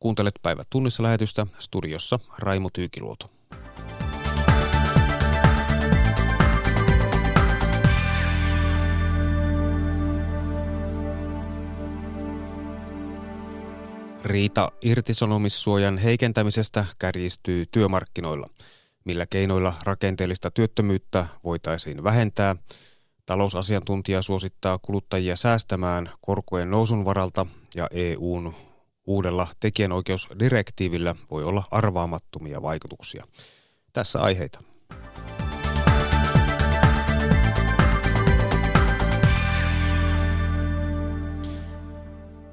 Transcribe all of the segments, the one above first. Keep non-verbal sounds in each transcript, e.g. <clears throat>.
Kuuntelet päivä tunnissa lähetystä studiossa Raimo Tyykiluoto. Riita irtisanomissuojan heikentämisestä kärjistyy työmarkkinoilla. Millä keinoilla rakenteellista työttömyyttä voitaisiin vähentää? Talousasiantuntija suosittaa kuluttajia säästämään korkojen nousun varalta ja EUn uudella tekijänoikeusdirektiivillä voi olla arvaamattomia vaikutuksia. Tässä aiheita.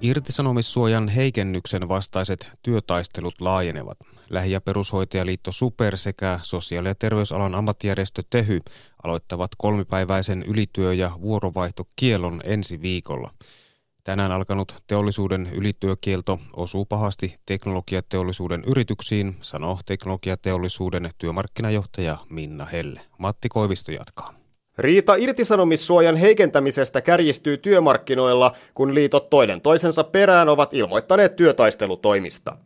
Irtisanomissuojan heikennyksen vastaiset työtaistelut laajenevat. Lähi- ja perushoitajaliitto Super sekä sosiaali- ja terveysalan ammattijärjestö Tehy aloittavat kolmipäiväisen ylityö- ja vuorovaihtokielon ensi viikolla. Tänään alkanut teollisuuden ylityökielto osuu pahasti teknologiateollisuuden yrityksiin, sanoo teknologiateollisuuden työmarkkinajohtaja Minna Helle. Matti Koivisto jatkaa. Riita irtisanomissuojan heikentämisestä kärjistyy työmarkkinoilla, kun liitot toinen toisensa perään ovat ilmoittaneet työtaistelutoimista.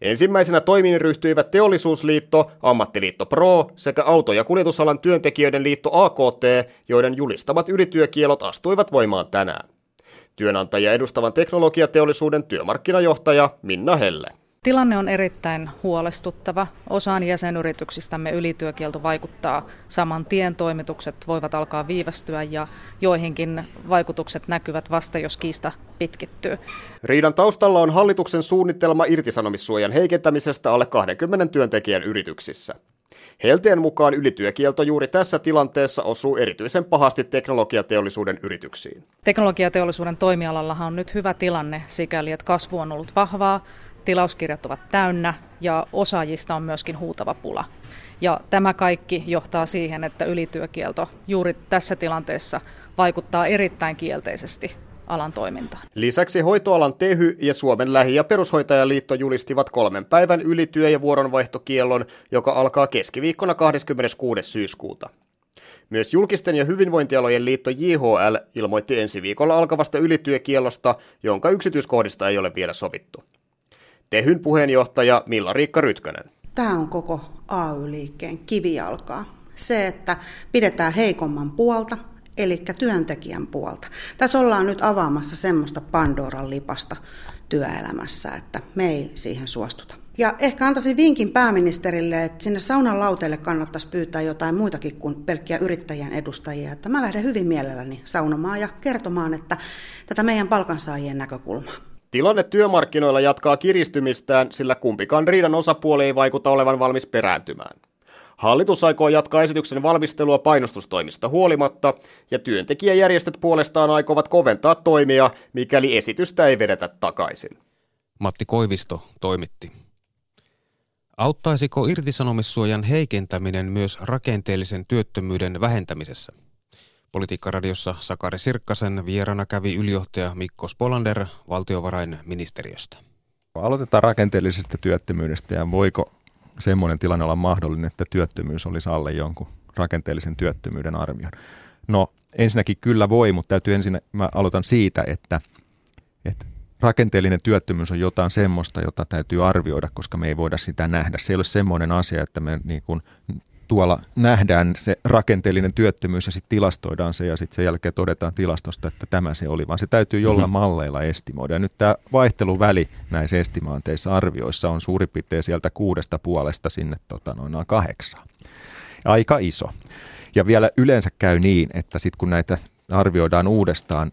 Ensimmäisenä toimiin ryhtyivät Teollisuusliitto, Ammattiliitto Pro sekä auto- ja kuljetusalan työntekijöiden liitto AKT, joiden julistavat ylityökielot astuivat voimaan tänään. Työnantajia edustavan teknologiateollisuuden työmarkkinajohtaja Minna Helle. Tilanne on erittäin huolestuttava. Osaan jäsenyrityksistämme ylityökielto vaikuttaa saman tien. Toimitukset voivat alkaa viivästyä ja joihinkin vaikutukset näkyvät vasta, jos kiista pitkittyy. Riidan taustalla on hallituksen suunnitelma irtisanomissuojan heikentämisestä alle 20 työntekijän yrityksissä. Helteen mukaan ylityökielto juuri tässä tilanteessa osuu erityisen pahasti teknologiateollisuuden yrityksiin. Teknologiateollisuuden toimialallahan on nyt hyvä tilanne sikäli, että kasvu on ollut vahvaa, tilauskirjat ovat täynnä ja osaajista on myöskin huutava pula. Ja tämä kaikki johtaa siihen, että ylityökielto juuri tässä tilanteessa vaikuttaa erittäin kielteisesti alan toimintaan. Lisäksi hoitoalan TEHY ja Suomen lähi- ja perushoitajaliitto julistivat kolmen päivän ylityö- ja vuoronvaihtokiellon, joka alkaa keskiviikkona 26. syyskuuta. Myös julkisten ja hyvinvointialojen liitto JHL ilmoitti ensi viikolla alkavasta ylityökiellosta, jonka yksityiskohdista ei ole vielä sovittu. Tehyn puheenjohtaja Milla-Riikka Rytkönen. Tämä on koko AY-liikkeen kivijalkaa. Se, että pidetään heikomman puolta, eli työntekijän puolta. Tässä ollaan nyt avaamassa semmoista Pandoran lipasta työelämässä, että me ei siihen suostuta. Ja ehkä antaisin vinkin pääministerille, että sinne saunan lauteelle kannattaisi pyytää jotain muitakin kuin pelkkiä yrittäjien edustajia. Että mä lähden hyvin mielelläni saunomaan ja kertomaan, että tätä meidän palkansaajien näkökulmaa. Tilanne työmarkkinoilla jatkaa kiristymistään, sillä kumpikaan riidan osapuoli ei vaikuta olevan valmis perääntymään. Hallitus aikoo jatkaa esityksen valmistelua painostustoimista huolimatta, ja työntekijäjärjestöt puolestaan aikovat koventaa toimia, mikäli esitystä ei vedetä takaisin. Matti Koivisto toimitti. Auttaisiko irtisanomissuojan heikentäminen myös rakenteellisen työttömyyden vähentämisessä? Politiikkaradiossa Sakari Sirkkasen vierana kävi ylijohtaja Mikko Spolander valtiovarainministeriöstä. Aloitetaan rakenteellisesta työttömyydestä ja voiko semmoinen tilanne olla mahdollinen, että työttömyys olisi alle jonkun rakenteellisen työttömyyden arvion? No ensinnäkin kyllä voi, mutta täytyy ensin, mä aloitan siitä, että, että rakenteellinen työttömyys on jotain semmoista, jota täytyy arvioida, koska me ei voida sitä nähdä. Se ei ole semmoinen asia, että me niin kuin tuolla nähdään se rakenteellinen työttömyys ja sitten tilastoidaan se ja sitten sen jälkeen todetaan tilastosta, että tämä se oli, vaan se täytyy jollain mm-hmm. malleilla estimoida. Ja nyt tämä vaihteluväli näissä estimaanteissa arvioissa on suurin piirtein sieltä kuudesta puolesta sinne tota, noin kahdeksaan. Aika iso. Ja vielä yleensä käy niin, että sitten kun näitä arvioidaan uudestaan,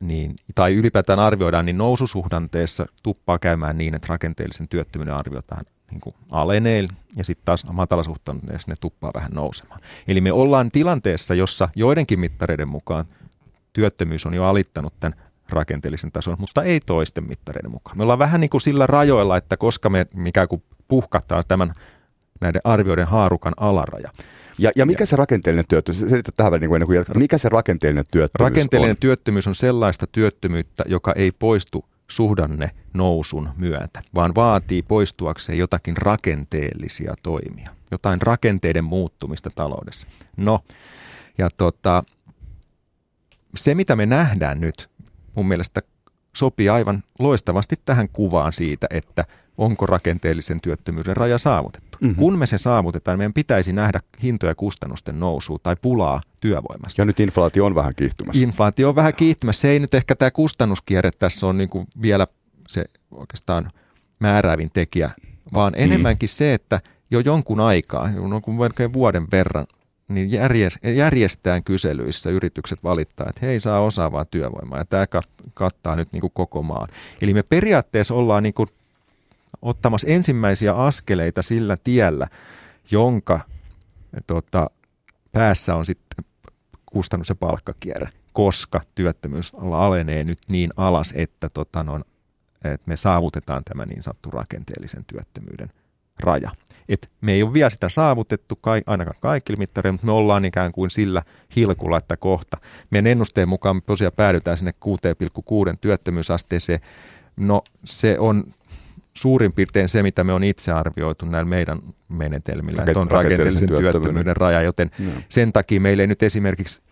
niin, tai ylipäätään arvioidaan, niin noususuhdanteessa tuppaa käymään niin, että rakenteellisen työttömyyden arviotaan niin kuin alenee ja sitten taas matalasuhtanteessa ne tuppaa vähän nousemaan. Eli me ollaan tilanteessa, jossa joidenkin mittareiden mukaan työttömyys on jo alittanut tämän rakenteellisen tason, mutta ei toisten mittareiden mukaan. Me ollaan vähän niin kuin sillä rajoilla, että koska me mikä kuin puhkattaa tämän näiden arvioiden haarukan alaraja. Ja, ja mikä se rakenteellinen työttömyys, selitä tähän niin kuin, mikä se rakenteellinen työttömyys Rakenteellinen on? työttömyys on sellaista työttömyyttä, joka ei poistu suhdanne nousun myötä, vaan vaatii poistuakseen jotakin rakenteellisia toimia, jotain rakenteiden muuttumista taloudessa. No, ja tota, se mitä me nähdään nyt mun mielestä sopii aivan loistavasti tähän kuvaan siitä, että onko rakenteellisen työttömyyden raja saavutettu. Mm-hmm. Kun me se saavutetaan, meidän pitäisi nähdä hintoja ja kustannusten nousua tai pulaa työvoimasta. Ja nyt inflaatio on vähän kiihtymässä. Inflaatio on vähän kiihtymässä. Se ei nyt ehkä tämä kustannuskierre tässä on niin kuin vielä se oikeastaan määräävin tekijä, vaan mm. enemmänkin se, että jo jonkun aikaa, jonkun vuoden verran, niin järjestään kyselyissä yritykset valittaa, että he ei saa osaavaa työvoimaa ja tämä kattaa nyt niin kuin koko maan. Eli me periaatteessa ollaan niin kuin ottamassa ensimmäisiä askeleita sillä tiellä, jonka tota, päässä on sitten kustannus- ja palkkakierre, koska työttömyys alenee nyt niin alas, että, tota, no, että me saavutetaan tämä niin sanottu rakenteellisen työttömyyden raja. Et me ei ole vielä sitä saavutettu kai, ainakaan kaikille mittareilla, mutta me ollaan ikään kuin sillä hilkulla, että kohta. Meidän ennusteen mukaan me tosiaan päädytään sinne 6,6 työttömyysasteeseen. No se on suurin piirtein se, mitä me on itse arvioitu näillä meidän menetelmillä, että on rakenteellisen työttömyyden raja, joten no. sen takia meillä ei nyt esimerkiksi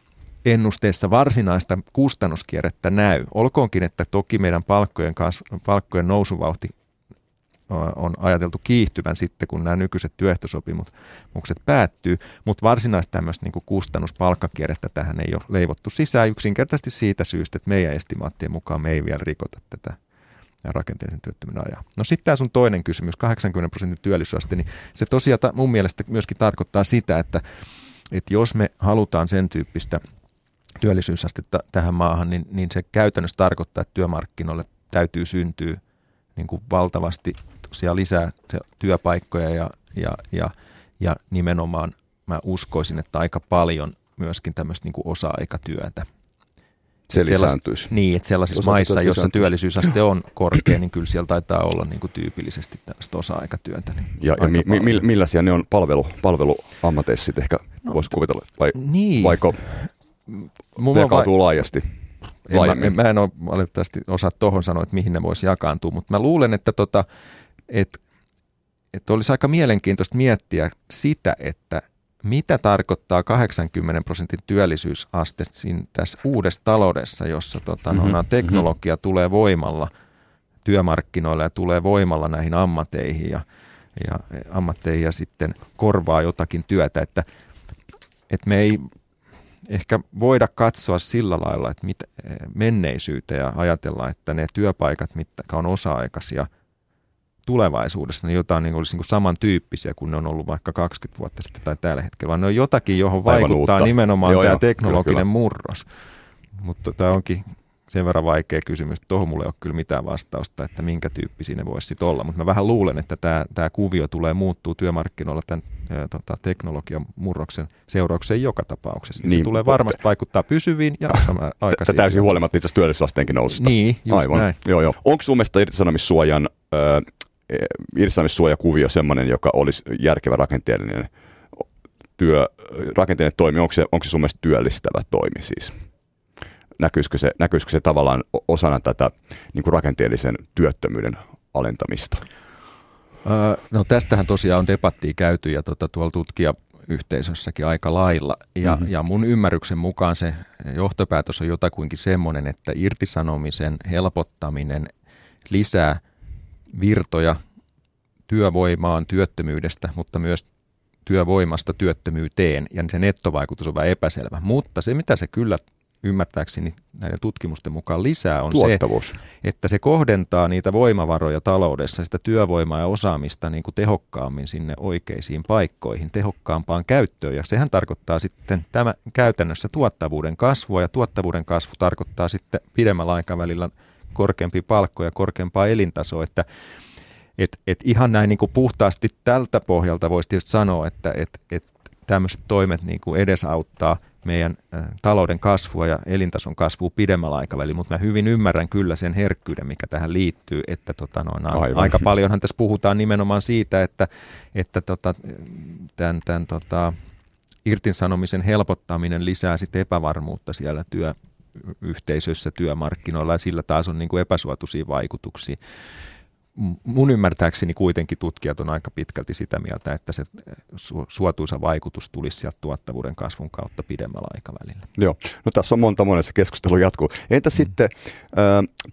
ennusteessa varsinaista kustannuskierrettä näy. Olkoonkin, että toki meidän palkkojen, kasv- palkkojen nousuvauhti on ajateltu kiihtyvän sitten, kun nämä nykyiset työehtosopimukset päättyy, mutta varsinaista tämmöistä niin kustannuspalkkakierrettä tähän ei ole leivottu sisään yksinkertaisesti siitä syystä, että meidän estimaattien mukaan me ei vielä rikota tätä rakenteellisen työttömyyden ajaa. No sitten tämä sun toinen kysymys, 80 prosentin työllisyysaste, niin se tosiaan mun mielestä myöskin tarkoittaa sitä, että, että jos me halutaan sen tyyppistä työllisyysastetta tähän maahan, niin, niin se käytännössä tarkoittaa, että työmarkkinoille täytyy syntyä niin kuin valtavasti tosiaan lisää työpaikkoja ja, ja, ja, ja nimenomaan mä uskoisin, että aika paljon myöskin tämmöistä niin osa-aikatyötä se lisääntyisi. Niin, että sellaisissa maissa, joissa työllisyysaste on korkea, niin kyllä siellä taitaa olla niin kuin tyypillisesti tällaista osa-aikatyötä. Niin ja ja mi, mi, millaisia ne on palvelu, palveluammateissa sitten ehkä no, voisi kuvitella, vai niin. vaiko jakautuu vai... laajasti? En mä, mä en ole valitettavasti osaa tuohon sanoa, että mihin ne voisi jakaantua, mutta mä luulen, että tota, et, et olisi aika mielenkiintoista miettiä sitä, että mitä tarkoittaa 80 prosentin työllisyysaste siinä tässä uudessa taloudessa, jossa tota, mm-hmm. no, teknologia mm-hmm. tulee voimalla työmarkkinoille ja tulee voimalla näihin ammateihin ja, ja ammatteihin ja sitten korvaa jotakin työtä, että, että me ei ehkä voida katsoa sillä lailla, että mit, menneisyyteen ja ajatella, että ne työpaikat, mitkä on osa-aikaisia – tulevaisuudessa ne jotain niin olisi niin kuin samantyyppisiä kuin ne on ollut vaikka 20 vuotta sitten tai tällä hetkellä, vaan ne on jotakin, johon vaikuttaa uutta. nimenomaan joo, tämä joo, teknologinen kyllä, kyllä. murros. Mutta tämä onkin sen verran vaikea kysymys, että tuohon mulle ei ole kyllä mitään vastausta, että minkä tyyppisiä ne voisi sitten olla. Mutta mä vähän luulen, että tämä, tämä kuvio tulee muuttuu työmarkkinoilla tämän ää, tota, teknologian murroksen seuraukseen joka tapauksessa. Niin, se tulee varmasti vaikuttaa pysyviin ja aikaisiin. Täysin huolimatta itse asiassa työllisyysasteenkin noususta. Niin, just Aivan. näin. Joo, joo. Onko sun mielestä irtisanomissuojan irtisanomissuojakuviо sellainen, joka olisi järkevä rakenteellinen työ, rakenteellinen toimi, onko se, onko se sun mielestä työllistävä toimi siis? Näkyisikö se, näkyisikö se tavallaan osana tätä niin kuin rakenteellisen työttömyyden alentamista? Öö, no tästähän tosiaan on debattia käyty ja tuota, tuolla tutkijayhteisössäkin aika lailla. Ja, mm-hmm. ja mun ymmärryksen mukaan se johtopäätös on jotakuinkin semmoinen, että irtisanomisen helpottaminen lisää – virtoja työvoimaan työttömyydestä, mutta myös työvoimasta työttömyyteen, ja se nettovaikutus on vähän epäselvä. Mutta se, mitä se kyllä ymmärtääkseni näiden tutkimusten mukaan lisää, on Tuottavuus. se, että se kohdentaa niitä voimavaroja taloudessa, sitä työvoimaa ja osaamista niin kuin tehokkaammin sinne oikeisiin paikkoihin, tehokkaampaan käyttöön. Ja sehän tarkoittaa sitten tämä käytännössä tuottavuuden kasvua, ja tuottavuuden kasvu tarkoittaa sitten pidemmällä aikavälillä korkeampi palkko ja korkeampaa elintasoa, että et, et ihan näin niin kuin puhtaasti tältä pohjalta voisi tietysti sanoa, että et, et tämmöiset toimet niin kuin edesauttaa meidän talouden kasvua ja elintason kasvua pidemmällä aikavälillä, mutta mä hyvin ymmärrän kyllä sen herkkyyden, mikä tähän liittyy, että tota, noin, aika paljonhan tässä puhutaan nimenomaan siitä, että, että tota, tämän, tämän tota, irtisanomisen helpottaminen lisää sitten epävarmuutta siellä työ, yhteisöissä työmarkkinoilla ja sillä taas on niin kuin epäsuotuisia vaikutuksia. mun ymmärtääkseni kuitenkin tutkijat on aika pitkälti sitä mieltä, että se suotuisa vaikutus tulisi sieltä tuottavuuden kasvun kautta pidemmällä aikavälillä. Joo, no tässä on monta monessa keskustelu jatkuu. Entä mm. sitten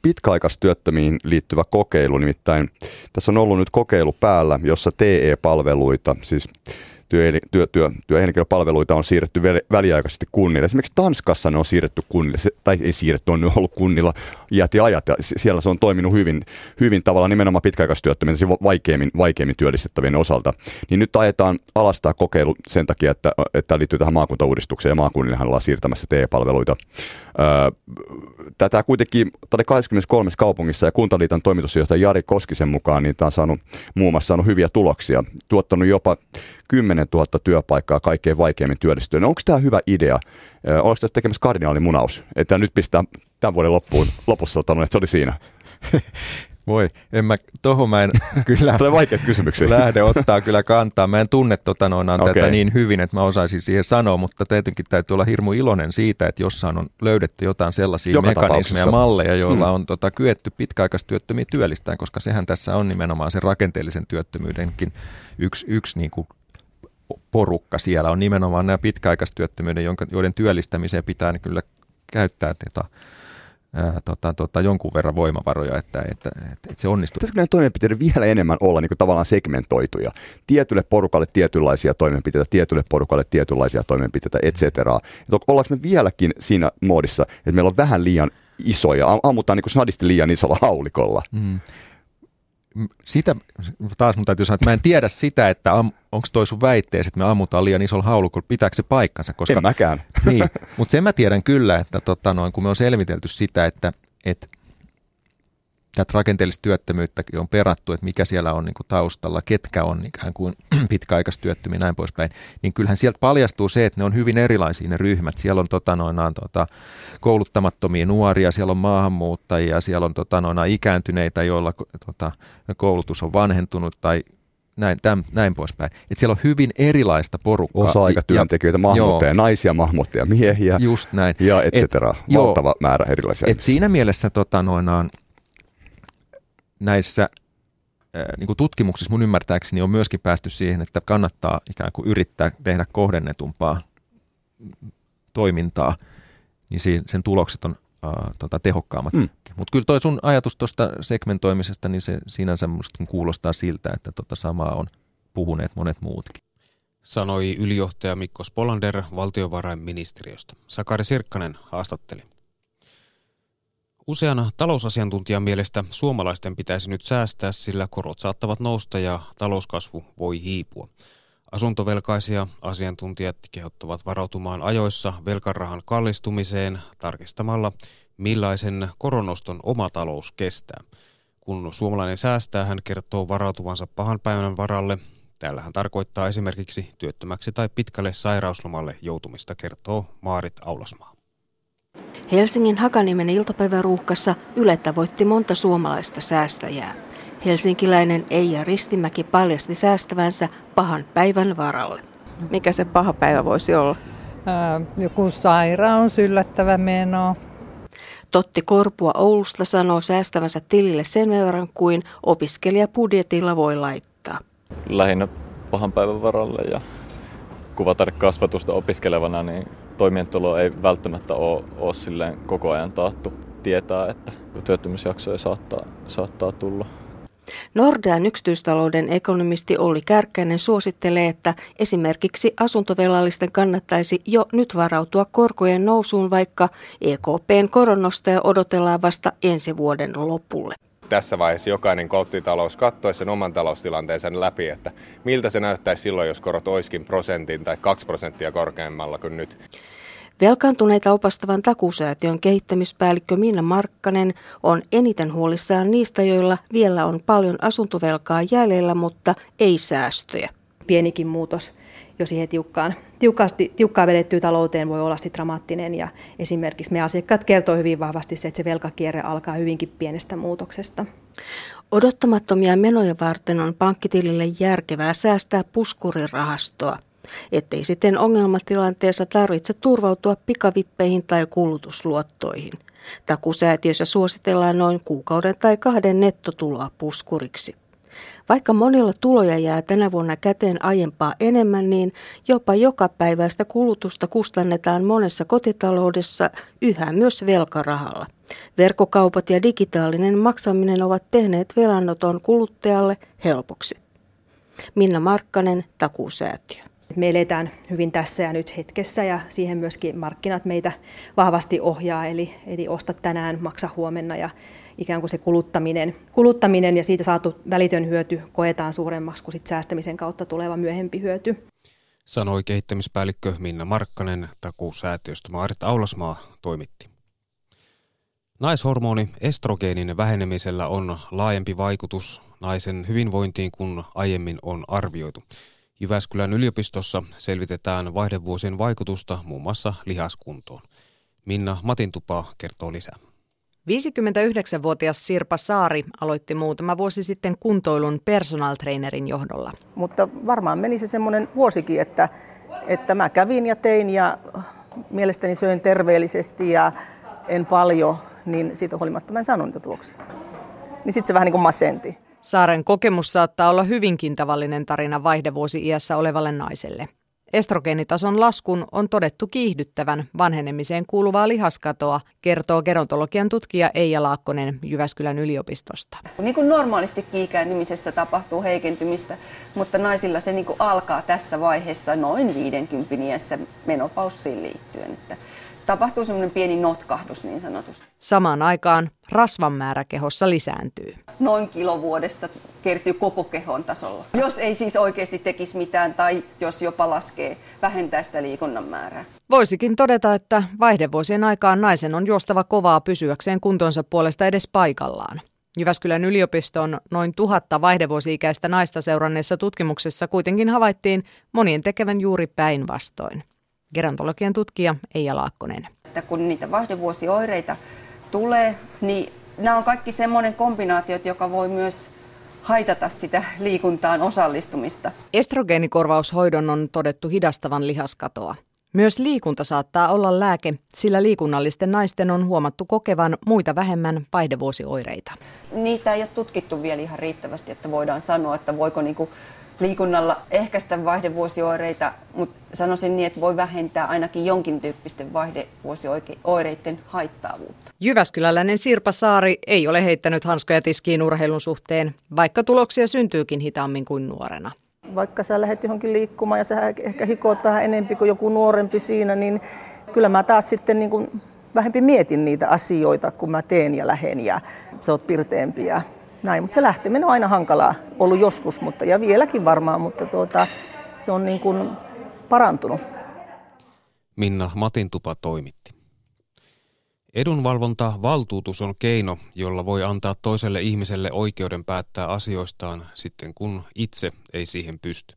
pitkäaikaistyöttömiin liittyvä kokeilu, nimittäin tässä on ollut nyt kokeilu päällä, jossa TE-palveluita, siis työ, työ, työ, työhenkilöpalveluita on siirretty väliaikaisesti kunnille. Esimerkiksi Tanskassa ne on siirretty kunnille, se, tai ei siirretty, on ollut kunnilla iät ja ajat, ja siellä se on toiminut hyvin, hyvin tavalla nimenomaan pitkäaikaistyöttömien, siis vaikeimmin, vaikeimmin työllistettävien osalta. Niin nyt ajetaan alastaa kokeilu sen takia, että, että liittyy tähän maakuntauudistukseen, ja maakunnillehan ollaan siirtämässä TE-palveluita. Tätä kuitenkin tätä 23 kaupungissa ja Kuntaliiton toimitusjohtaja Jari Koskisen mukaan niin tämä on saanut muun muassa saanut hyviä tuloksia, tuottanut jopa 10 000 työpaikkaa kaikkein vaikeimmin työllistyä. No onko tämä hyvä idea? Oliko tässä tekemässä kardinaalimunaus? Että nyt pistää tämän vuoden loppuun, lopussa ottanut, että se oli siinä. <laughs> Voi, en mä, tohon mä en <laughs> kyllä Tulee vaikeat kysymyksiä. lähde ottaa kyllä kantaa. Mä en tunne tota noin, okay. tätä niin hyvin, että mä osaisin siihen sanoa, mutta tietenkin täytyy olla hirmu iloinen siitä, että jossain on löydetty jotain sellaisia Joka mekanismeja ja malleja, joilla hmm. on tota, kyetty pitkäaikaistyöttömiä työllistään, koska sehän tässä on nimenomaan se rakenteellisen työttömyydenkin yksi, yksi niin kuin porukka siellä on nimenomaan nämä pitkäaikaistyöttömyyden, joiden työllistämiseen pitää niin kyllä käyttää tätä ää, tota, tota, jonkun verran voimavaroja, että, että, että, että se onnistuu. Pitäisikö näiden toimenpiteiden vielä enemmän olla niin kuin tavallaan segmentoituja? Tietylle porukalle tietynlaisia toimenpiteitä, tietylle porukalle tietynlaisia toimenpiteitä, et cetera. Ollaanko me vieläkin siinä muodissa, että meillä on vähän liian isoja, ammutaan niin kuin snadisti liian isolla haulikolla? Mm sitä, taas mun täytyy sanoa, että mä en tiedä sitä, että am, onko toi sun väitteesi, että me ammutaan liian isolla haulukolla, pitääkö se paikkansa? Koska, en mäkään. Niin, mutta sen mä tiedän kyllä, että tota noin, kun me on selvitelty sitä, että, että tätä rakenteellista työttömyyttäkin on perattu, että mikä siellä on niin kuin taustalla, ketkä on ikään kuin <clears throat> pitkäaikaistyöttömiä näin poispäin, niin kyllähän sieltä paljastuu se, että ne on hyvin erilaisia ne ryhmät. Siellä on tota, noinaan, tota, kouluttamattomia nuoria, siellä on maahanmuuttajia, siellä on tota, noinaan, ikääntyneitä, joilla tota, koulutus on vanhentunut tai näin, täm, näin poispäin. Et siellä on hyvin erilaista porukkaa. Osa-aikatyöntekijöitä, maahanmuuttajia, naisia, maahanmuuttajia, miehiä just näin. ja et cetera. Valtava joo, määrä erilaisia. Et siinä mielessä tota, noinaan, näissä niin kuin tutkimuksissa mun ymmärtääkseni on myöskin päästy siihen, että kannattaa ikään kuin yrittää tehdä kohdennetumpaa toimintaa, niin sen tulokset on äh, tota, tehokkaammat. Mm. Mutta kyllä toi sun ajatus tuosta segmentoimisesta, niin se sinänsä kuulostaa siltä, että tota samaa on puhuneet monet muutkin. Sanoi ylijohtaja Mikko Spolander valtiovarainministeriöstä. Sakari Sirkkanen haastatteli. Useana talousasiantuntijan mielestä suomalaisten pitäisi nyt säästää, sillä korot saattavat nousta ja talouskasvu voi hiipua. Asuntovelkaisia asiantuntijat kehottavat varautumaan ajoissa velkarahan kallistumiseen tarkistamalla, millaisen koronoston oma talous kestää. Kun suomalainen säästää, hän kertoo varautuvansa pahan päivän varalle. Täällähän tarkoittaa esimerkiksi työttömäksi tai pitkälle sairauslomalle joutumista, kertoo Maarit Aulasmaa. Helsingin Hakaniemen iltapäiväruuhkassa Yle tavoitti monta suomalaista säästäjää. Helsinkiläinen Eija Ristimäki paljasti säästävänsä pahan päivän varalle. Mikä se paha päivä voisi olla? joku sairaus, yllättävä meno. Totti Korpua Oulusta sanoo säästävänsä tilille sen verran kuin opiskelijapudjetilla voi laittaa. Lähinnä pahan päivän varalle ja kasvatusta opiskelevana, niin toimeentulo ei välttämättä ole, koko ajan taattu tietää, että työttömyysjaksoja saattaa, saattaa tulla. Nordean yksityistalouden ekonomisti Olli Kärkkäinen suosittelee, että esimerkiksi asuntovelallisten kannattaisi jo nyt varautua korkojen nousuun, vaikka EKPn koronnostaja odotellaan vasta ensi vuoden lopulle tässä vaiheessa jokainen kotitalous katsoisi sen oman taloustilanteensa läpi, että miltä se näyttäisi silloin, jos korot olisikin prosentin tai kaksi prosenttia korkeammalla kuin nyt. Velkaantuneita opastavan takusäätiön kehittämispäällikkö Minna Markkanen on eniten huolissaan niistä, joilla vielä on paljon asuntovelkaa jäljellä, mutta ei säästöjä. Pienikin muutos jo siihen tiukkaan, tiukkaasti, tiukkaan vedettyyn talouteen voi olla dramaattinen. Ja esimerkiksi me asiakkaat kertoo hyvin vahvasti se, että se velkakierre alkaa hyvinkin pienestä muutoksesta. Odottamattomia menoja varten on pankkitilille järkevää säästää puskurirahastoa, ettei sitten ongelmatilanteessa tarvitse turvautua pikavippeihin tai kulutusluottoihin. Takusäätiössä suositellaan noin kuukauden tai kahden nettotuloa puskuriksi. Vaikka monilla tuloja jää tänä vuonna käteen aiempaa enemmän, niin jopa joka päiväistä kulutusta kustannetaan monessa kotitaloudessa yhä myös velkarahalla. Verkkokaupat ja digitaalinen maksaminen ovat tehneet velanoton kuluttajalle helpoksi. Minna Markkanen, Takuusäätiö. Me eletään hyvin tässä ja nyt hetkessä ja siihen myöskin markkinat meitä vahvasti ohjaa, eli, eli osta tänään, maksa huomenna ja ikään kuin se kuluttaminen, kuluttaminen ja siitä saatu välitön hyöty koetaan suuremmaksi kuin sit säästämisen kautta tuleva myöhempi hyöty. Sanoi kehittämispäällikkö Minna Markkanen takuusäätiöstä Maarit Aulasmaa toimitti. Naishormoni estrogeenin vähenemisellä on laajempi vaikutus naisen hyvinvointiin kuin aiemmin on arvioitu. Jyväskylän yliopistossa selvitetään vaihdevuosien vaikutusta muun muassa lihaskuntoon. Minna Matintupa kertoo lisää. 59-vuotias Sirpa Saari aloitti muutama vuosi sitten kuntoilun personal trainerin johdolla. Mutta varmaan meni se semmoinen vuosikin, että, että mä kävin ja tein ja mielestäni söin terveellisesti ja en paljon, niin siitä huolimatta mä en saanut niitä tuloksia. Niin sitten se vähän niin kuin masenti. Saaren kokemus saattaa olla hyvinkin tavallinen tarina vaihdevuosi-iässä olevalle naiselle. Estrogeenitason laskun on todettu kiihdyttävän vanhenemiseen kuuluvaa lihaskatoa, kertoo gerontologian tutkija Eija Laakkonen Jyväskylän yliopistosta. Niin kuin normaalisti kiikääntymisessä tapahtuu heikentymistä, mutta naisilla se niin kuin alkaa tässä vaiheessa noin 50 iässä menopaussiin liittyen. Että tapahtuu semmoinen pieni notkahdus niin sanotusti. Samaan aikaan rasvan määrä kehossa lisääntyy. Noin kilo vuodessa kertyy koko kehon tasolla. Jos ei siis oikeasti tekisi mitään tai jos jopa laskee, vähentää sitä liikunnan määrää. Voisikin todeta, että vaihdevuosien aikaan naisen on juostava kovaa pysyäkseen kuntonsa puolesta edes paikallaan. Jyväskylän yliopiston noin tuhatta vaihdevuosi-ikäistä naista seuranneessa tutkimuksessa kuitenkin havaittiin monien tekevän juuri päinvastoin. Gerontologian tutkija Eija Laakkonen. Että kun niitä vaihdevuosioireita tulee, niin nämä on kaikki semmoinen kombinaatio, joka voi myös haitata sitä liikuntaan osallistumista. Estrogeenikorvaushoidon on todettu hidastavan lihaskatoa. Myös liikunta saattaa olla lääke, sillä liikunnallisten naisten on huomattu kokevan muita vähemmän vaihdevuosioireita. Niitä ei ole tutkittu vielä ihan riittävästi, että voidaan sanoa, että voiko niinku liikunnalla ehkäistä vaihdevuosioireita, mutta sanoisin niin, että voi vähentää ainakin jonkin tyyppisten vaihdevuosioireiden haittaavuutta. Jyväskyläläinen Sirpa Saari ei ole heittänyt hanskoja tiskiin urheilun suhteen, vaikka tuloksia syntyykin hitaammin kuin nuorena. Vaikka sä lähdet johonkin liikkumaan ja sä ehkä hikoot vähän enempi kuin joku nuorempi siinä, niin kyllä mä taas sitten niin kuin vähempi mietin niitä asioita, kun mä teen ja lähen ja sä oot pirteempi ja näin, mutta se lähteminen on aina hankalaa ollut joskus, mutta ja vieläkin varmaan, mutta tuota, se on niin kuin parantunut. Minna Matintupa toimitti. Edunvalvontavaltuutus on keino, jolla voi antaa toiselle ihmiselle oikeuden päättää asioistaan sitten kun itse ei siihen pysty.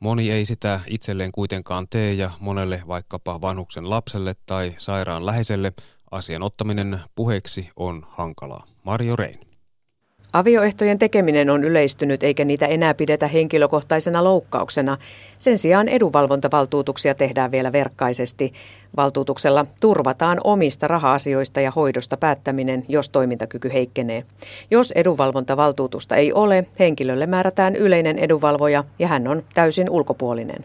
Moni ei sitä itselleen kuitenkaan tee ja monelle vaikkapa vanhuksen lapselle tai sairaan läheiselle asian ottaminen puheeksi on hankalaa. Mario Rein. Avioehtojen tekeminen on yleistynyt eikä niitä enää pidetä henkilökohtaisena loukkauksena. Sen sijaan edunvalvontavaltuutuksia tehdään vielä verkkaisesti. Valtuutuksella turvataan omista raha-asioista ja hoidosta päättäminen, jos toimintakyky heikkenee. Jos edunvalvontavaltuutusta ei ole, henkilölle määrätään yleinen edunvalvoja ja hän on täysin ulkopuolinen.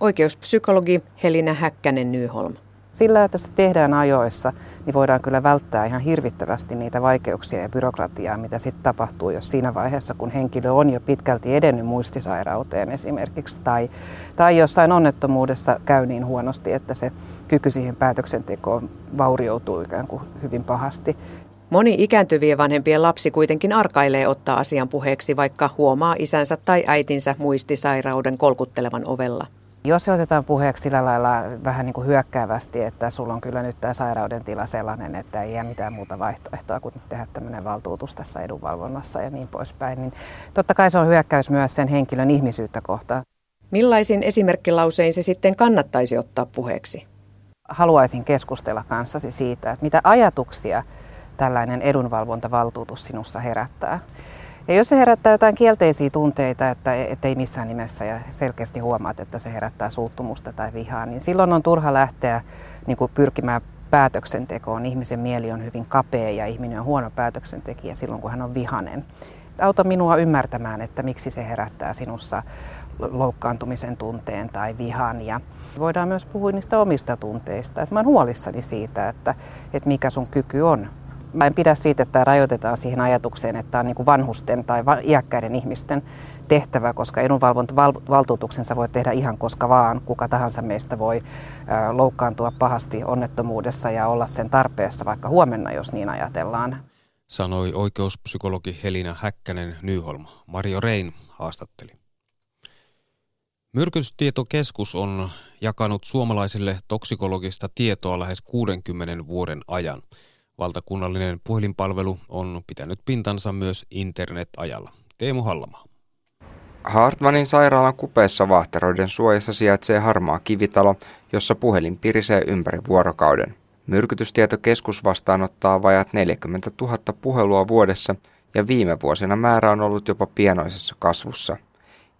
Oikeuspsykologi Helina Häkkänen Nyholm. Sillä, että sitä tehdään ajoissa, niin voidaan kyllä välttää ihan hirvittävästi niitä vaikeuksia ja byrokratiaa, mitä sitten tapahtuu, jos siinä vaiheessa, kun henkilö on jo pitkälti edennyt muistisairauteen esimerkiksi, tai, tai jossain onnettomuudessa käy niin huonosti, että se kyky siihen päätöksentekoon vaurioituu ikään kuin hyvin pahasti. Moni ikääntyvien vanhempien lapsi kuitenkin arkailee ottaa asian puheeksi, vaikka huomaa isänsä tai äitinsä muistisairauden kolkuttelevan ovella. Jos se otetaan puheeksi sillä lailla vähän niin kuin hyökkäävästi, että sulla on kyllä nyt tämä sairauden tila sellainen, että ei jää mitään muuta vaihtoehtoa kuin tehdä tämmöinen valtuutus tässä edunvalvonnassa ja niin poispäin, niin totta kai se on hyökkäys myös sen henkilön ihmisyyttä kohtaan. Millaisin esimerkkilausein se sitten kannattaisi ottaa puheeksi? Haluaisin keskustella kanssasi siitä, että mitä ajatuksia tällainen edunvalvontavaltuutus sinussa herättää. Ja jos se herättää jotain kielteisiä tunteita, että ei missään nimessä ja selkeästi huomaat, että se herättää suuttumusta tai vihaa, niin silloin on turha lähteä niin kuin pyrkimään päätöksentekoon. Ihmisen mieli on hyvin kapea ja ihminen on huono päätöksentekijä silloin, kun hän on vihanen. Auta minua ymmärtämään, että miksi se herättää sinussa loukkaantumisen tunteen tai vihan. Ja voidaan myös puhua niistä omista tunteista. Että mä oon huolissani siitä, että, että mikä sun kyky on. Mä en pidä siitä, että rajoitetaan siihen ajatukseen, että tämä on niin kuin vanhusten tai iäkkäiden ihmisten tehtävä, koska edunvalvontavaltuutuksensa voi tehdä ihan koska vaan. Kuka tahansa meistä voi loukkaantua pahasti onnettomuudessa ja olla sen tarpeessa vaikka huomenna, jos niin ajatellaan. Sanoi oikeuspsykologi Helina Häkkänen Nyholm. Mario Rein haastatteli. Myrkytystietokeskus on jakanut suomalaisille toksikologista tietoa lähes 60 vuoden ajan. Valtakunnallinen puhelinpalvelu on pitänyt pintansa myös internet-ajalla. Teemu Hallamaa. Hartmanin sairaalan kupeessa vahteroiden suojassa sijaitsee harmaa kivitalo, jossa puhelin pirisee ympäri vuorokauden. Myrkytystietokeskus vastaanottaa vajat 40 000 puhelua vuodessa ja viime vuosina määrä on ollut jopa pienoisessa kasvussa.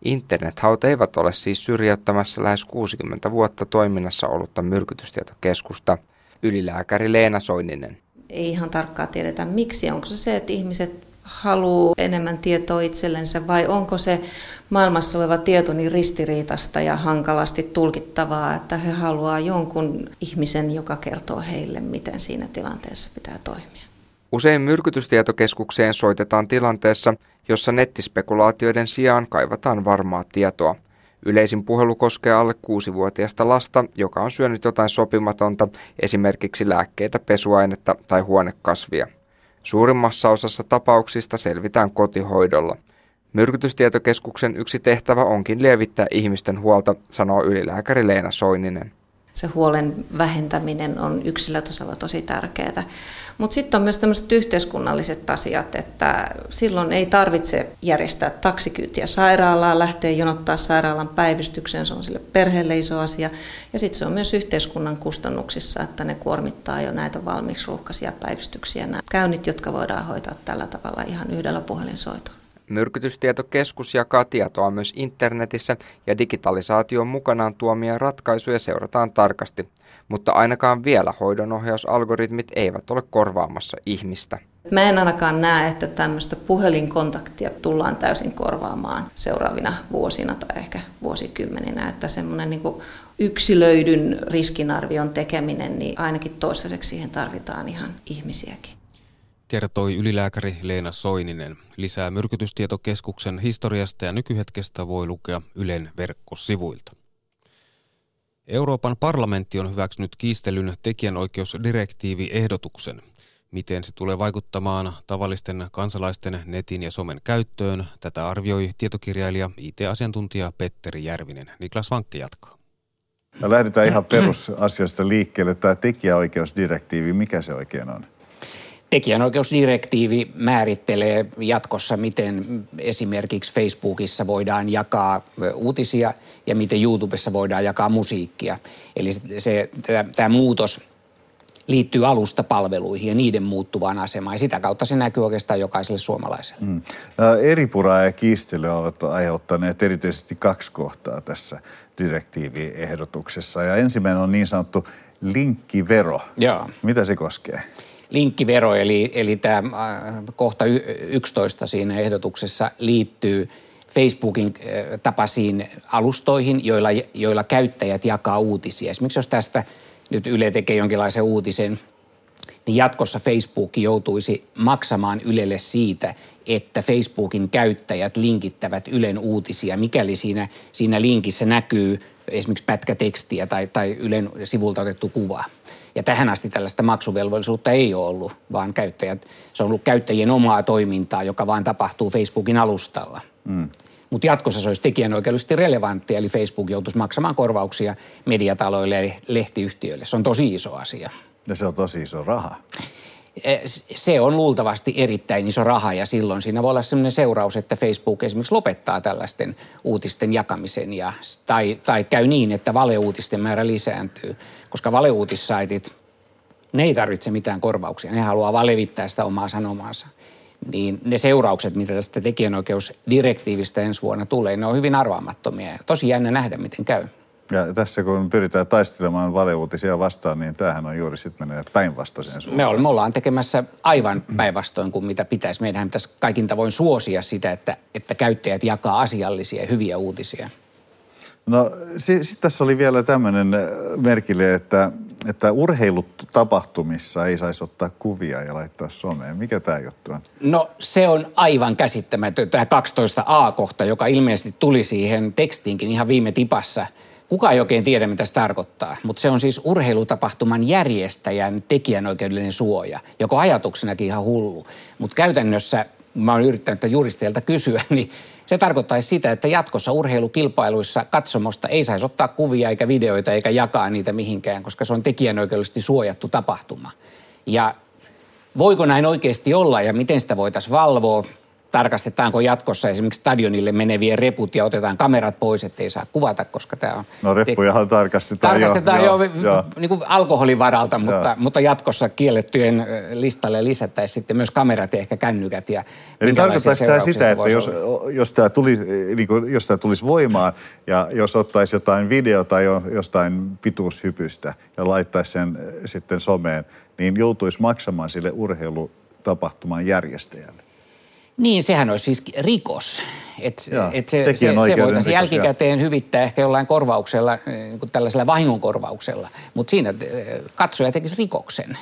Internethaut eivät ole siis syrjäyttämässä lähes 60 vuotta toiminnassa ollutta myrkytystietokeskusta. Ylilääkäri Leena Soininen. Ei ihan tarkkaan tiedetä miksi. Onko se se, että ihmiset haluaa enemmän tietoa itsellensä vai onko se maailmassa oleva tieto niin ristiriitasta ja hankalasti tulkittavaa, että he haluaa jonkun ihmisen, joka kertoo heille, miten siinä tilanteessa pitää toimia. Usein myrkytystietokeskukseen soitetaan tilanteessa, jossa nettispekulaatioiden sijaan kaivataan varmaa tietoa. Yleisin puhelu koskee alle kuusivuotiaista lasta, joka on syönyt jotain sopimatonta, esimerkiksi lääkkeitä, pesuainetta tai huonekasvia. Suurimmassa osassa tapauksista selvitään kotihoidolla. Myrkytystietokeskuksen yksi tehtävä onkin lievittää ihmisten huolta, sanoo ylilääkäri Leena Soininen se huolen vähentäminen on yksilötasolla tosi tärkeää. Mutta sitten on myös tämmöiset yhteiskunnalliset asiat, että silloin ei tarvitse järjestää taksikyytiä sairaalaan, lähteä jonottaa sairaalan päivystykseen, se on sille perheelle iso asia. Ja sitten se on myös yhteiskunnan kustannuksissa, että ne kuormittaa jo näitä valmiiksi ruuhkaisia päivystyksiä, nämä käynnit, jotka voidaan hoitaa tällä tavalla ihan yhdellä puhelinsoitolla. Myrkytystietokeskus jakaa tietoa myös internetissä ja digitalisaation mukanaan tuomia ratkaisuja seurataan tarkasti, mutta ainakaan vielä hoidonohjausalgoritmit eivät ole korvaamassa ihmistä. Mä en ainakaan näe, että tämmöistä puhelinkontaktia tullaan täysin korvaamaan seuraavina vuosina tai ehkä vuosikymmeninä, että semmoinen niin yksilöidyn riskinarvion tekeminen, niin ainakin toistaiseksi siihen tarvitaan ihan ihmisiäkin kertoi ylilääkäri Leena Soininen. Lisää myrkytystietokeskuksen historiasta ja nykyhetkestä voi lukea Ylen verkkosivuilta. Euroopan parlamentti on hyväksynyt kiistelyn tekijänoikeusdirektiivi-ehdotuksen. Miten se tulee vaikuttamaan tavallisten kansalaisten netin ja somen käyttöön, tätä arvioi tietokirjailija IT-asiantuntija Petteri Järvinen. Niklas Vankke jatkaa. Lähdetään ihan perusasioista liikkeelle. Tämä tekijäoikeusdirektiivi, mikä se oikein on? Tekijänoikeusdirektiivi määrittelee jatkossa, miten esimerkiksi Facebookissa voidaan jakaa uutisia ja miten YouTubessa voidaan jakaa musiikkia. Eli se, tämä muutos liittyy alustapalveluihin ja niiden muuttuvaan asemaan. Ja sitä kautta se näkyy oikeastaan jokaiselle suomalaiselle. Mm. Eri puraa ja kiistely ovat aiheuttaneet erityisesti kaksi kohtaa tässä direktiiviehdotuksessa. Ja ensimmäinen on niin sanottu linkkivero. Joo. Mitä se koskee? Linkkivero, eli, eli tämä äh, kohta 11 siinä ehdotuksessa liittyy Facebookin äh, tapaisiin alustoihin, joilla, joilla käyttäjät jakaa uutisia. Esimerkiksi jos tästä nyt Yle tekee jonkinlaisen uutisen, niin jatkossa Facebook joutuisi maksamaan Ylelle siitä, että Facebookin käyttäjät linkittävät Ylen uutisia, mikäli siinä, siinä linkissä näkyy esimerkiksi pätkätekstiä tai, tai Ylen sivulta otettu kuva. Ja tähän asti tällaista maksuvelvollisuutta ei ole ollut, vaan käyttäjät, se on ollut käyttäjien omaa toimintaa, joka vaan tapahtuu Facebookin alustalla. Mm. Mutta jatkossa se olisi tekijänoikeudellisesti relevanttia, eli Facebook joutuisi maksamaan korvauksia mediataloille ja lehtiyhtiöille. Se on tosi iso asia. Ja se on tosi iso raha. E, se on luultavasti erittäin iso raha ja silloin siinä voi olla sellainen seuraus, että Facebook esimerkiksi lopettaa tällaisten uutisten jakamisen ja, tai, tai käy niin, että valeuutisten määrä lisääntyy, koska valeuutissaitit, ne ei tarvitse mitään korvauksia, ne haluaa vaan levittää sitä omaa sanomaansa. Niin ne seuraukset, mitä tästä tekijänoikeusdirektiivistä ensi vuonna tulee, ne on hyvin arvaamattomia ja tosi jännä nähdä, miten käy. Ja tässä kun pyritään taistelemaan valeuutisia vastaan, niin tämähän on juuri sitten menee päinvastaiseen suuntaan. Me, me ollaan tekemässä aivan päinvastoin kuin mitä pitäisi. Meidän pitäisi kaikin tavoin suosia sitä, että, että käyttäjät jakaa asiallisia ja hyviä uutisia. No sitten sit tässä oli vielä tämmöinen merkille, että, että urheilutapahtumissa ei saisi ottaa kuvia ja laittaa someen. Mikä tämä juttu on? No se on aivan käsittämätön, tämä 12a-kohta, joka ilmeisesti tuli siihen tekstiinkin ihan viime tipassa. Kuka ei oikein tiedä, mitä se tarkoittaa, mutta se on siis urheilutapahtuman järjestäjän tekijänoikeudellinen suoja, joka ajatuksenakin ihan hullu. Mutta käytännössä, mä oon yrittänyt juristeilta kysyä, <laughs> niin se tarkoittaisi sitä, että jatkossa urheilukilpailuissa katsomosta ei saisi ottaa kuvia eikä videoita eikä jakaa niitä mihinkään, koska se on tekijänoikeudellisesti suojattu tapahtuma. Ja voiko näin oikeasti olla ja miten sitä voitaisiin valvoa? Tarkastetaanko jatkossa esimerkiksi stadionille meneviä reput ja otetaan kamerat pois, ettei saa kuvata, koska tämä on... No reppujahan tarkastetaan, tarkastetaan jo, jo, jo niin kuin alkoholin varalta, mutta, mutta jatkossa kiellettyjen listalle lisättäisiin sitten myös kamerat ja ehkä kännykät. Ja Eli tarkoittaisi tämä sitä, että jos, jos, tämä tuli, niin kuin, jos tämä tulisi voimaan ja jos ottaisi jotain videota jo, jostain pituushypystä ja laittaisi sen sitten someen, niin joutuisi maksamaan sille urheilutapahtuman järjestäjälle. Niin, sehän olisi siis rikos. Et, Joo, et se, se, se voitaisiin jälkikäteen hyvittää ehkä jollain korvauksella, niin kuin tällaisella vahingonkorvauksella, mutta siinä eh, katsoja tekisi rikoksen.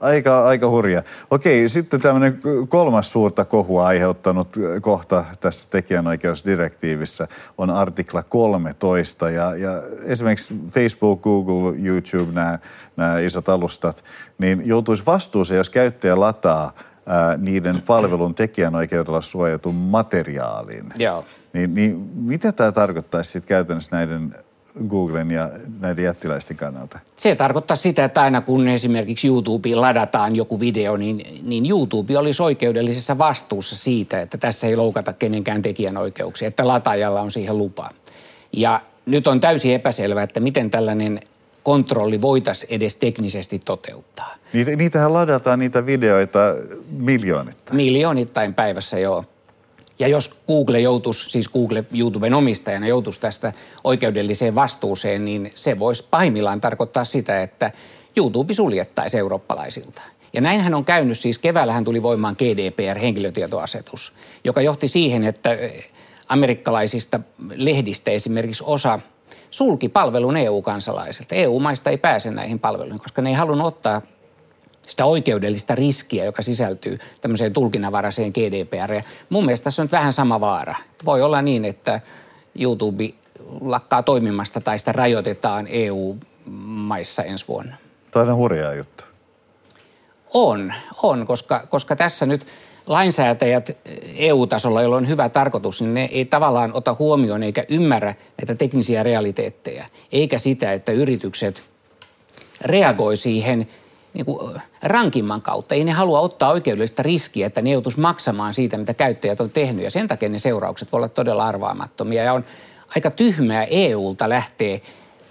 Aika, aika hurja. Okei, sitten tämmöinen kolmas suurta kohua aiheuttanut kohta tässä tekijänoikeusdirektiivissä on artikla 13. Ja, ja esimerkiksi Facebook, Google, YouTube, nämä, nämä isot alustat, niin joutuisi vastuuseen, jos käyttäjä lataa – ää, niiden palvelun tekijänoikeudella suojatun materiaalin. Joo. Niin, niin mitä tämä tarkoittaisi sitten käytännössä näiden Googlen ja näiden jättiläisten kannalta? Se tarkoittaa sitä, että aina kun esimerkiksi YouTubeen ladataan joku video, niin, niin YouTube olisi oikeudellisessa vastuussa siitä, että tässä ei loukata kenenkään tekijänoikeuksia, että lataajalla on siihen lupa. Ja nyt on täysin epäselvää, että miten tällainen kontrolli voitaisiin edes teknisesti toteuttaa. Niitä, niitähän ladataan niitä videoita miljoonittain. Miljoonittain päivässä, joo. Ja jos Google joutuisi, siis Google YouTuben omistajana joutuisi tästä oikeudelliseen vastuuseen, niin se voisi pahimmillaan tarkoittaa sitä, että YouTube suljettaisi eurooppalaisilta. Ja näinhän on käynyt, siis keväällähän tuli voimaan GDPR, henkilötietoasetus, joka johti siihen, että amerikkalaisista lehdistä esimerkiksi osa – sulki palvelun EU-kansalaisilta. EU-maista ei pääse näihin palveluihin, koska ne ei halunnut ottaa sitä oikeudellista riskiä, joka sisältyy tämmöiseen tulkinnanvaraiseen GDPR. Ja mun mielestä tässä on nyt vähän sama vaara. Voi olla niin, että YouTube lakkaa toimimasta tai sitä rajoitetaan EU-maissa ensi vuonna. Tämä on hurjaa juttu. On, on, koska, koska tässä nyt – lainsäätäjät EU-tasolla, jolla on hyvä tarkoitus, niin ne ei tavallaan ota huomioon eikä ymmärrä näitä teknisiä realiteetteja, eikä sitä, että yritykset reagoi siihen niin kuin rankimman kautta. Ei ne halua ottaa oikeudellista riskiä, että ne joutuisi maksamaan siitä, mitä käyttäjät on tehnyt, ja sen takia ne seuraukset voivat olla todella arvaamattomia. Ja on aika tyhmää EUlta lähteä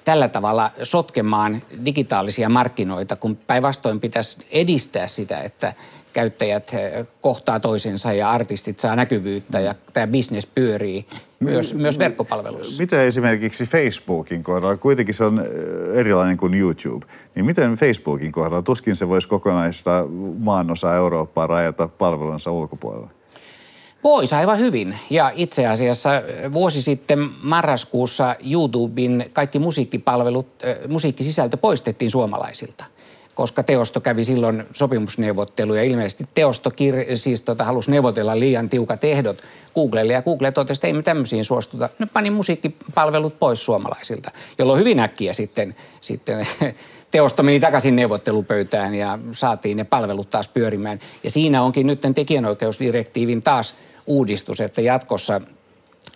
tällä tavalla sotkemaan digitaalisia markkinoita, kun päinvastoin pitäisi edistää sitä, että – käyttäjät eh, kohtaa toisensa ja artistit saa näkyvyyttä ja tämä bisnes pyörii myös, M- myös verkkopalveluissa. Miten esimerkiksi Facebookin kohdalla, kuitenkin se on eh, erilainen kuin YouTube, niin miten Facebookin kohdalla, tuskin se voisi kokonaista maanosa Eurooppaa rajata palvelunsa ulkopuolella? Voisi aivan hyvin. Ja itse asiassa eh, vuosi sitten marraskuussa YouTuben kaikki musiikkipalvelut, musiikkisisältö poistettiin suomalaisilta – koska Teosto kävi silloin sopimusneuvotteluja. Ilmeisesti Teosto kir- siis tota, halusi neuvotella liian tiukat ehdot Googlelle ja Google totesi, että ei me tämmöisiin suostuta. Ne pani musiikkipalvelut pois suomalaisilta, jolloin hyvin äkkiä sitten, sitten <laughs> Teosto meni takaisin neuvottelupöytään ja saatiin ne palvelut taas pyörimään. Ja siinä onkin nyt tekijänoikeusdirektiivin taas uudistus, että jatkossa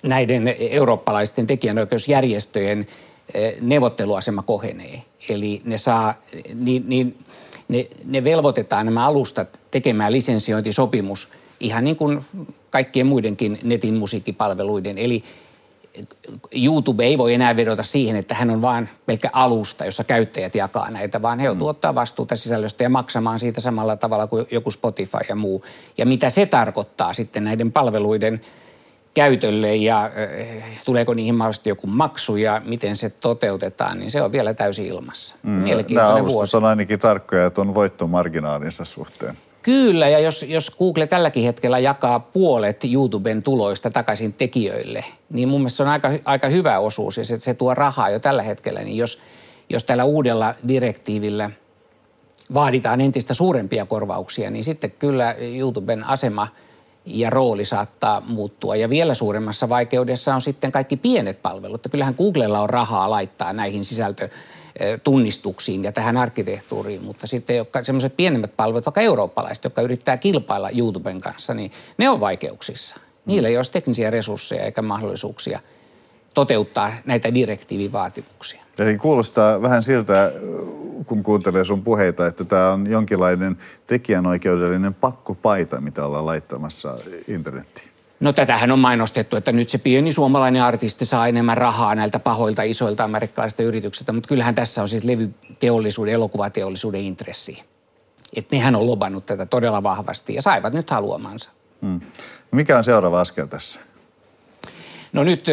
näiden eurooppalaisten tekijänoikeusjärjestöjen neuvotteluasema kohenee. Eli ne, saa, niin, niin, ne, ne velvoitetaan nämä alustat tekemään lisensiointisopimus ihan niin kuin kaikkien muidenkin netin musiikkipalveluiden. Eli YouTube ei voi enää vedota siihen, että hän on vain pelkkä alusta, jossa käyttäjät jakaa näitä, vaan he joutuu mm. ottaa vastuuta sisällöstä ja maksamaan siitä samalla tavalla kuin joku Spotify ja muu. Ja mitä se tarkoittaa sitten näiden palveluiden käytölle ja äh, tuleeko niihin mahdollisesti joku maksu ja miten se toteutetaan, niin se on vielä täysin ilmassa. Mm, Mielenkiintoinen Nämä vuosi. on ainakin tarkkoja, että on voittomarginaalinsa suhteen. Kyllä, ja jos, jos Google tälläkin hetkellä jakaa puolet YouTuben tuloista takaisin tekijöille, niin mun mielestä se on aika, aika hyvä osuus ja se, se tuo rahaa jo tällä hetkellä. Niin jos, jos tällä uudella direktiivillä vaaditaan entistä suurempia korvauksia, niin sitten kyllä YouTuben asema ja rooli saattaa muuttua. Ja vielä suuremmassa vaikeudessa on sitten kaikki pienet palvelut. Kyllähän Googlella on rahaa laittaa näihin sisältö tunnistuksiin ja tähän arkkitehtuuriin, mutta sitten semmoiset pienemmät palvelut, vaikka eurooppalaiset, jotka yrittää kilpailla YouTuben kanssa, niin ne on vaikeuksissa. Niillä ei ole teknisiä resursseja eikä mahdollisuuksia toteuttaa näitä direktiivivaatimuksia. Eli kuulostaa vähän siltä, kun kuuntelee sun puheita, että tämä on jonkinlainen tekijänoikeudellinen pakkopaita, mitä ollaan laittamassa internettiin. No tätähän on mainostettu, että nyt se pieni suomalainen artisti saa enemmän rahaa näiltä pahoilta isoilta amerikkalaisilta yrityksiltä, mutta kyllähän tässä on siis levyteollisuuden, elokuvateollisuuden intressi. Että nehän on lobannut tätä todella vahvasti ja saivat nyt haluamansa. Hmm. Mikä on seuraava askel tässä? No nyt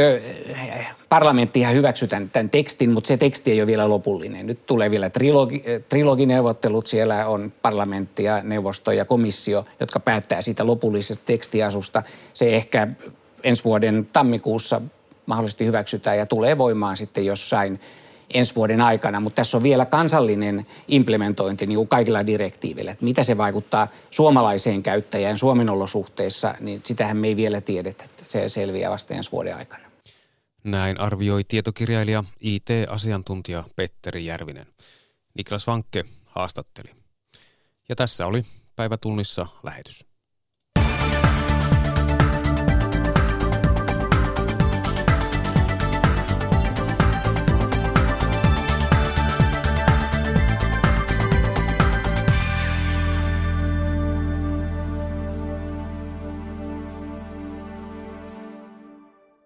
parlamentti ihan hyväksyi tämän, tämän tekstin, mutta se teksti ei ole vielä lopullinen. Nyt tulee vielä trilogi, trilogineuvottelut. Siellä on parlamentti ja neuvosto ja komissio, jotka päättää siitä lopullisesta tekstiasusta. Se ehkä ensi vuoden tammikuussa mahdollisesti hyväksytään ja tulee voimaan sitten jossain ensi vuoden aikana, mutta tässä on vielä kansallinen implementointi niin kuin kaikilla direktiivillä. Että mitä se vaikuttaa suomalaiseen käyttäjään Suomen olosuhteissa, niin sitähän me ei vielä tiedetä. Että se selviää vasta ensi vuoden aikana. Näin arvioi tietokirjailija IT-asiantuntija Petteri Järvinen. Niklas Vankke haastatteli. Ja tässä oli päivätunnissa lähetys.